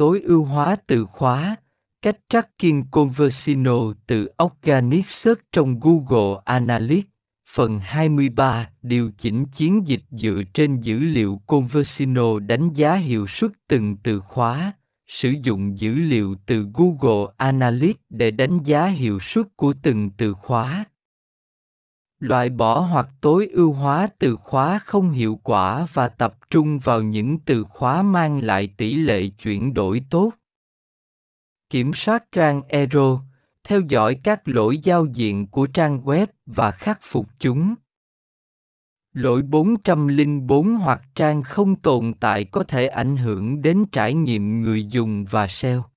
tối ưu hóa từ khóa, cách tracking conversino từ Organic Search trong Google Analytics. Phần 23 Điều chỉnh chiến dịch dựa trên dữ liệu Conversino đánh giá hiệu suất từng từ khóa. Sử dụng dữ liệu từ Google Analytics để đánh giá hiệu suất của từng từ khóa. Loại bỏ hoặc tối ưu hóa từ khóa không hiệu quả và tập trung vào những từ khóa mang lại tỷ lệ chuyển đổi tốt. Kiểm soát trang error theo dõi các lỗi giao diện của trang web và khắc phục chúng. Lỗi 404 hoặc trang không tồn tại có thể ảnh hưởng đến trải nghiệm người dùng và SEO.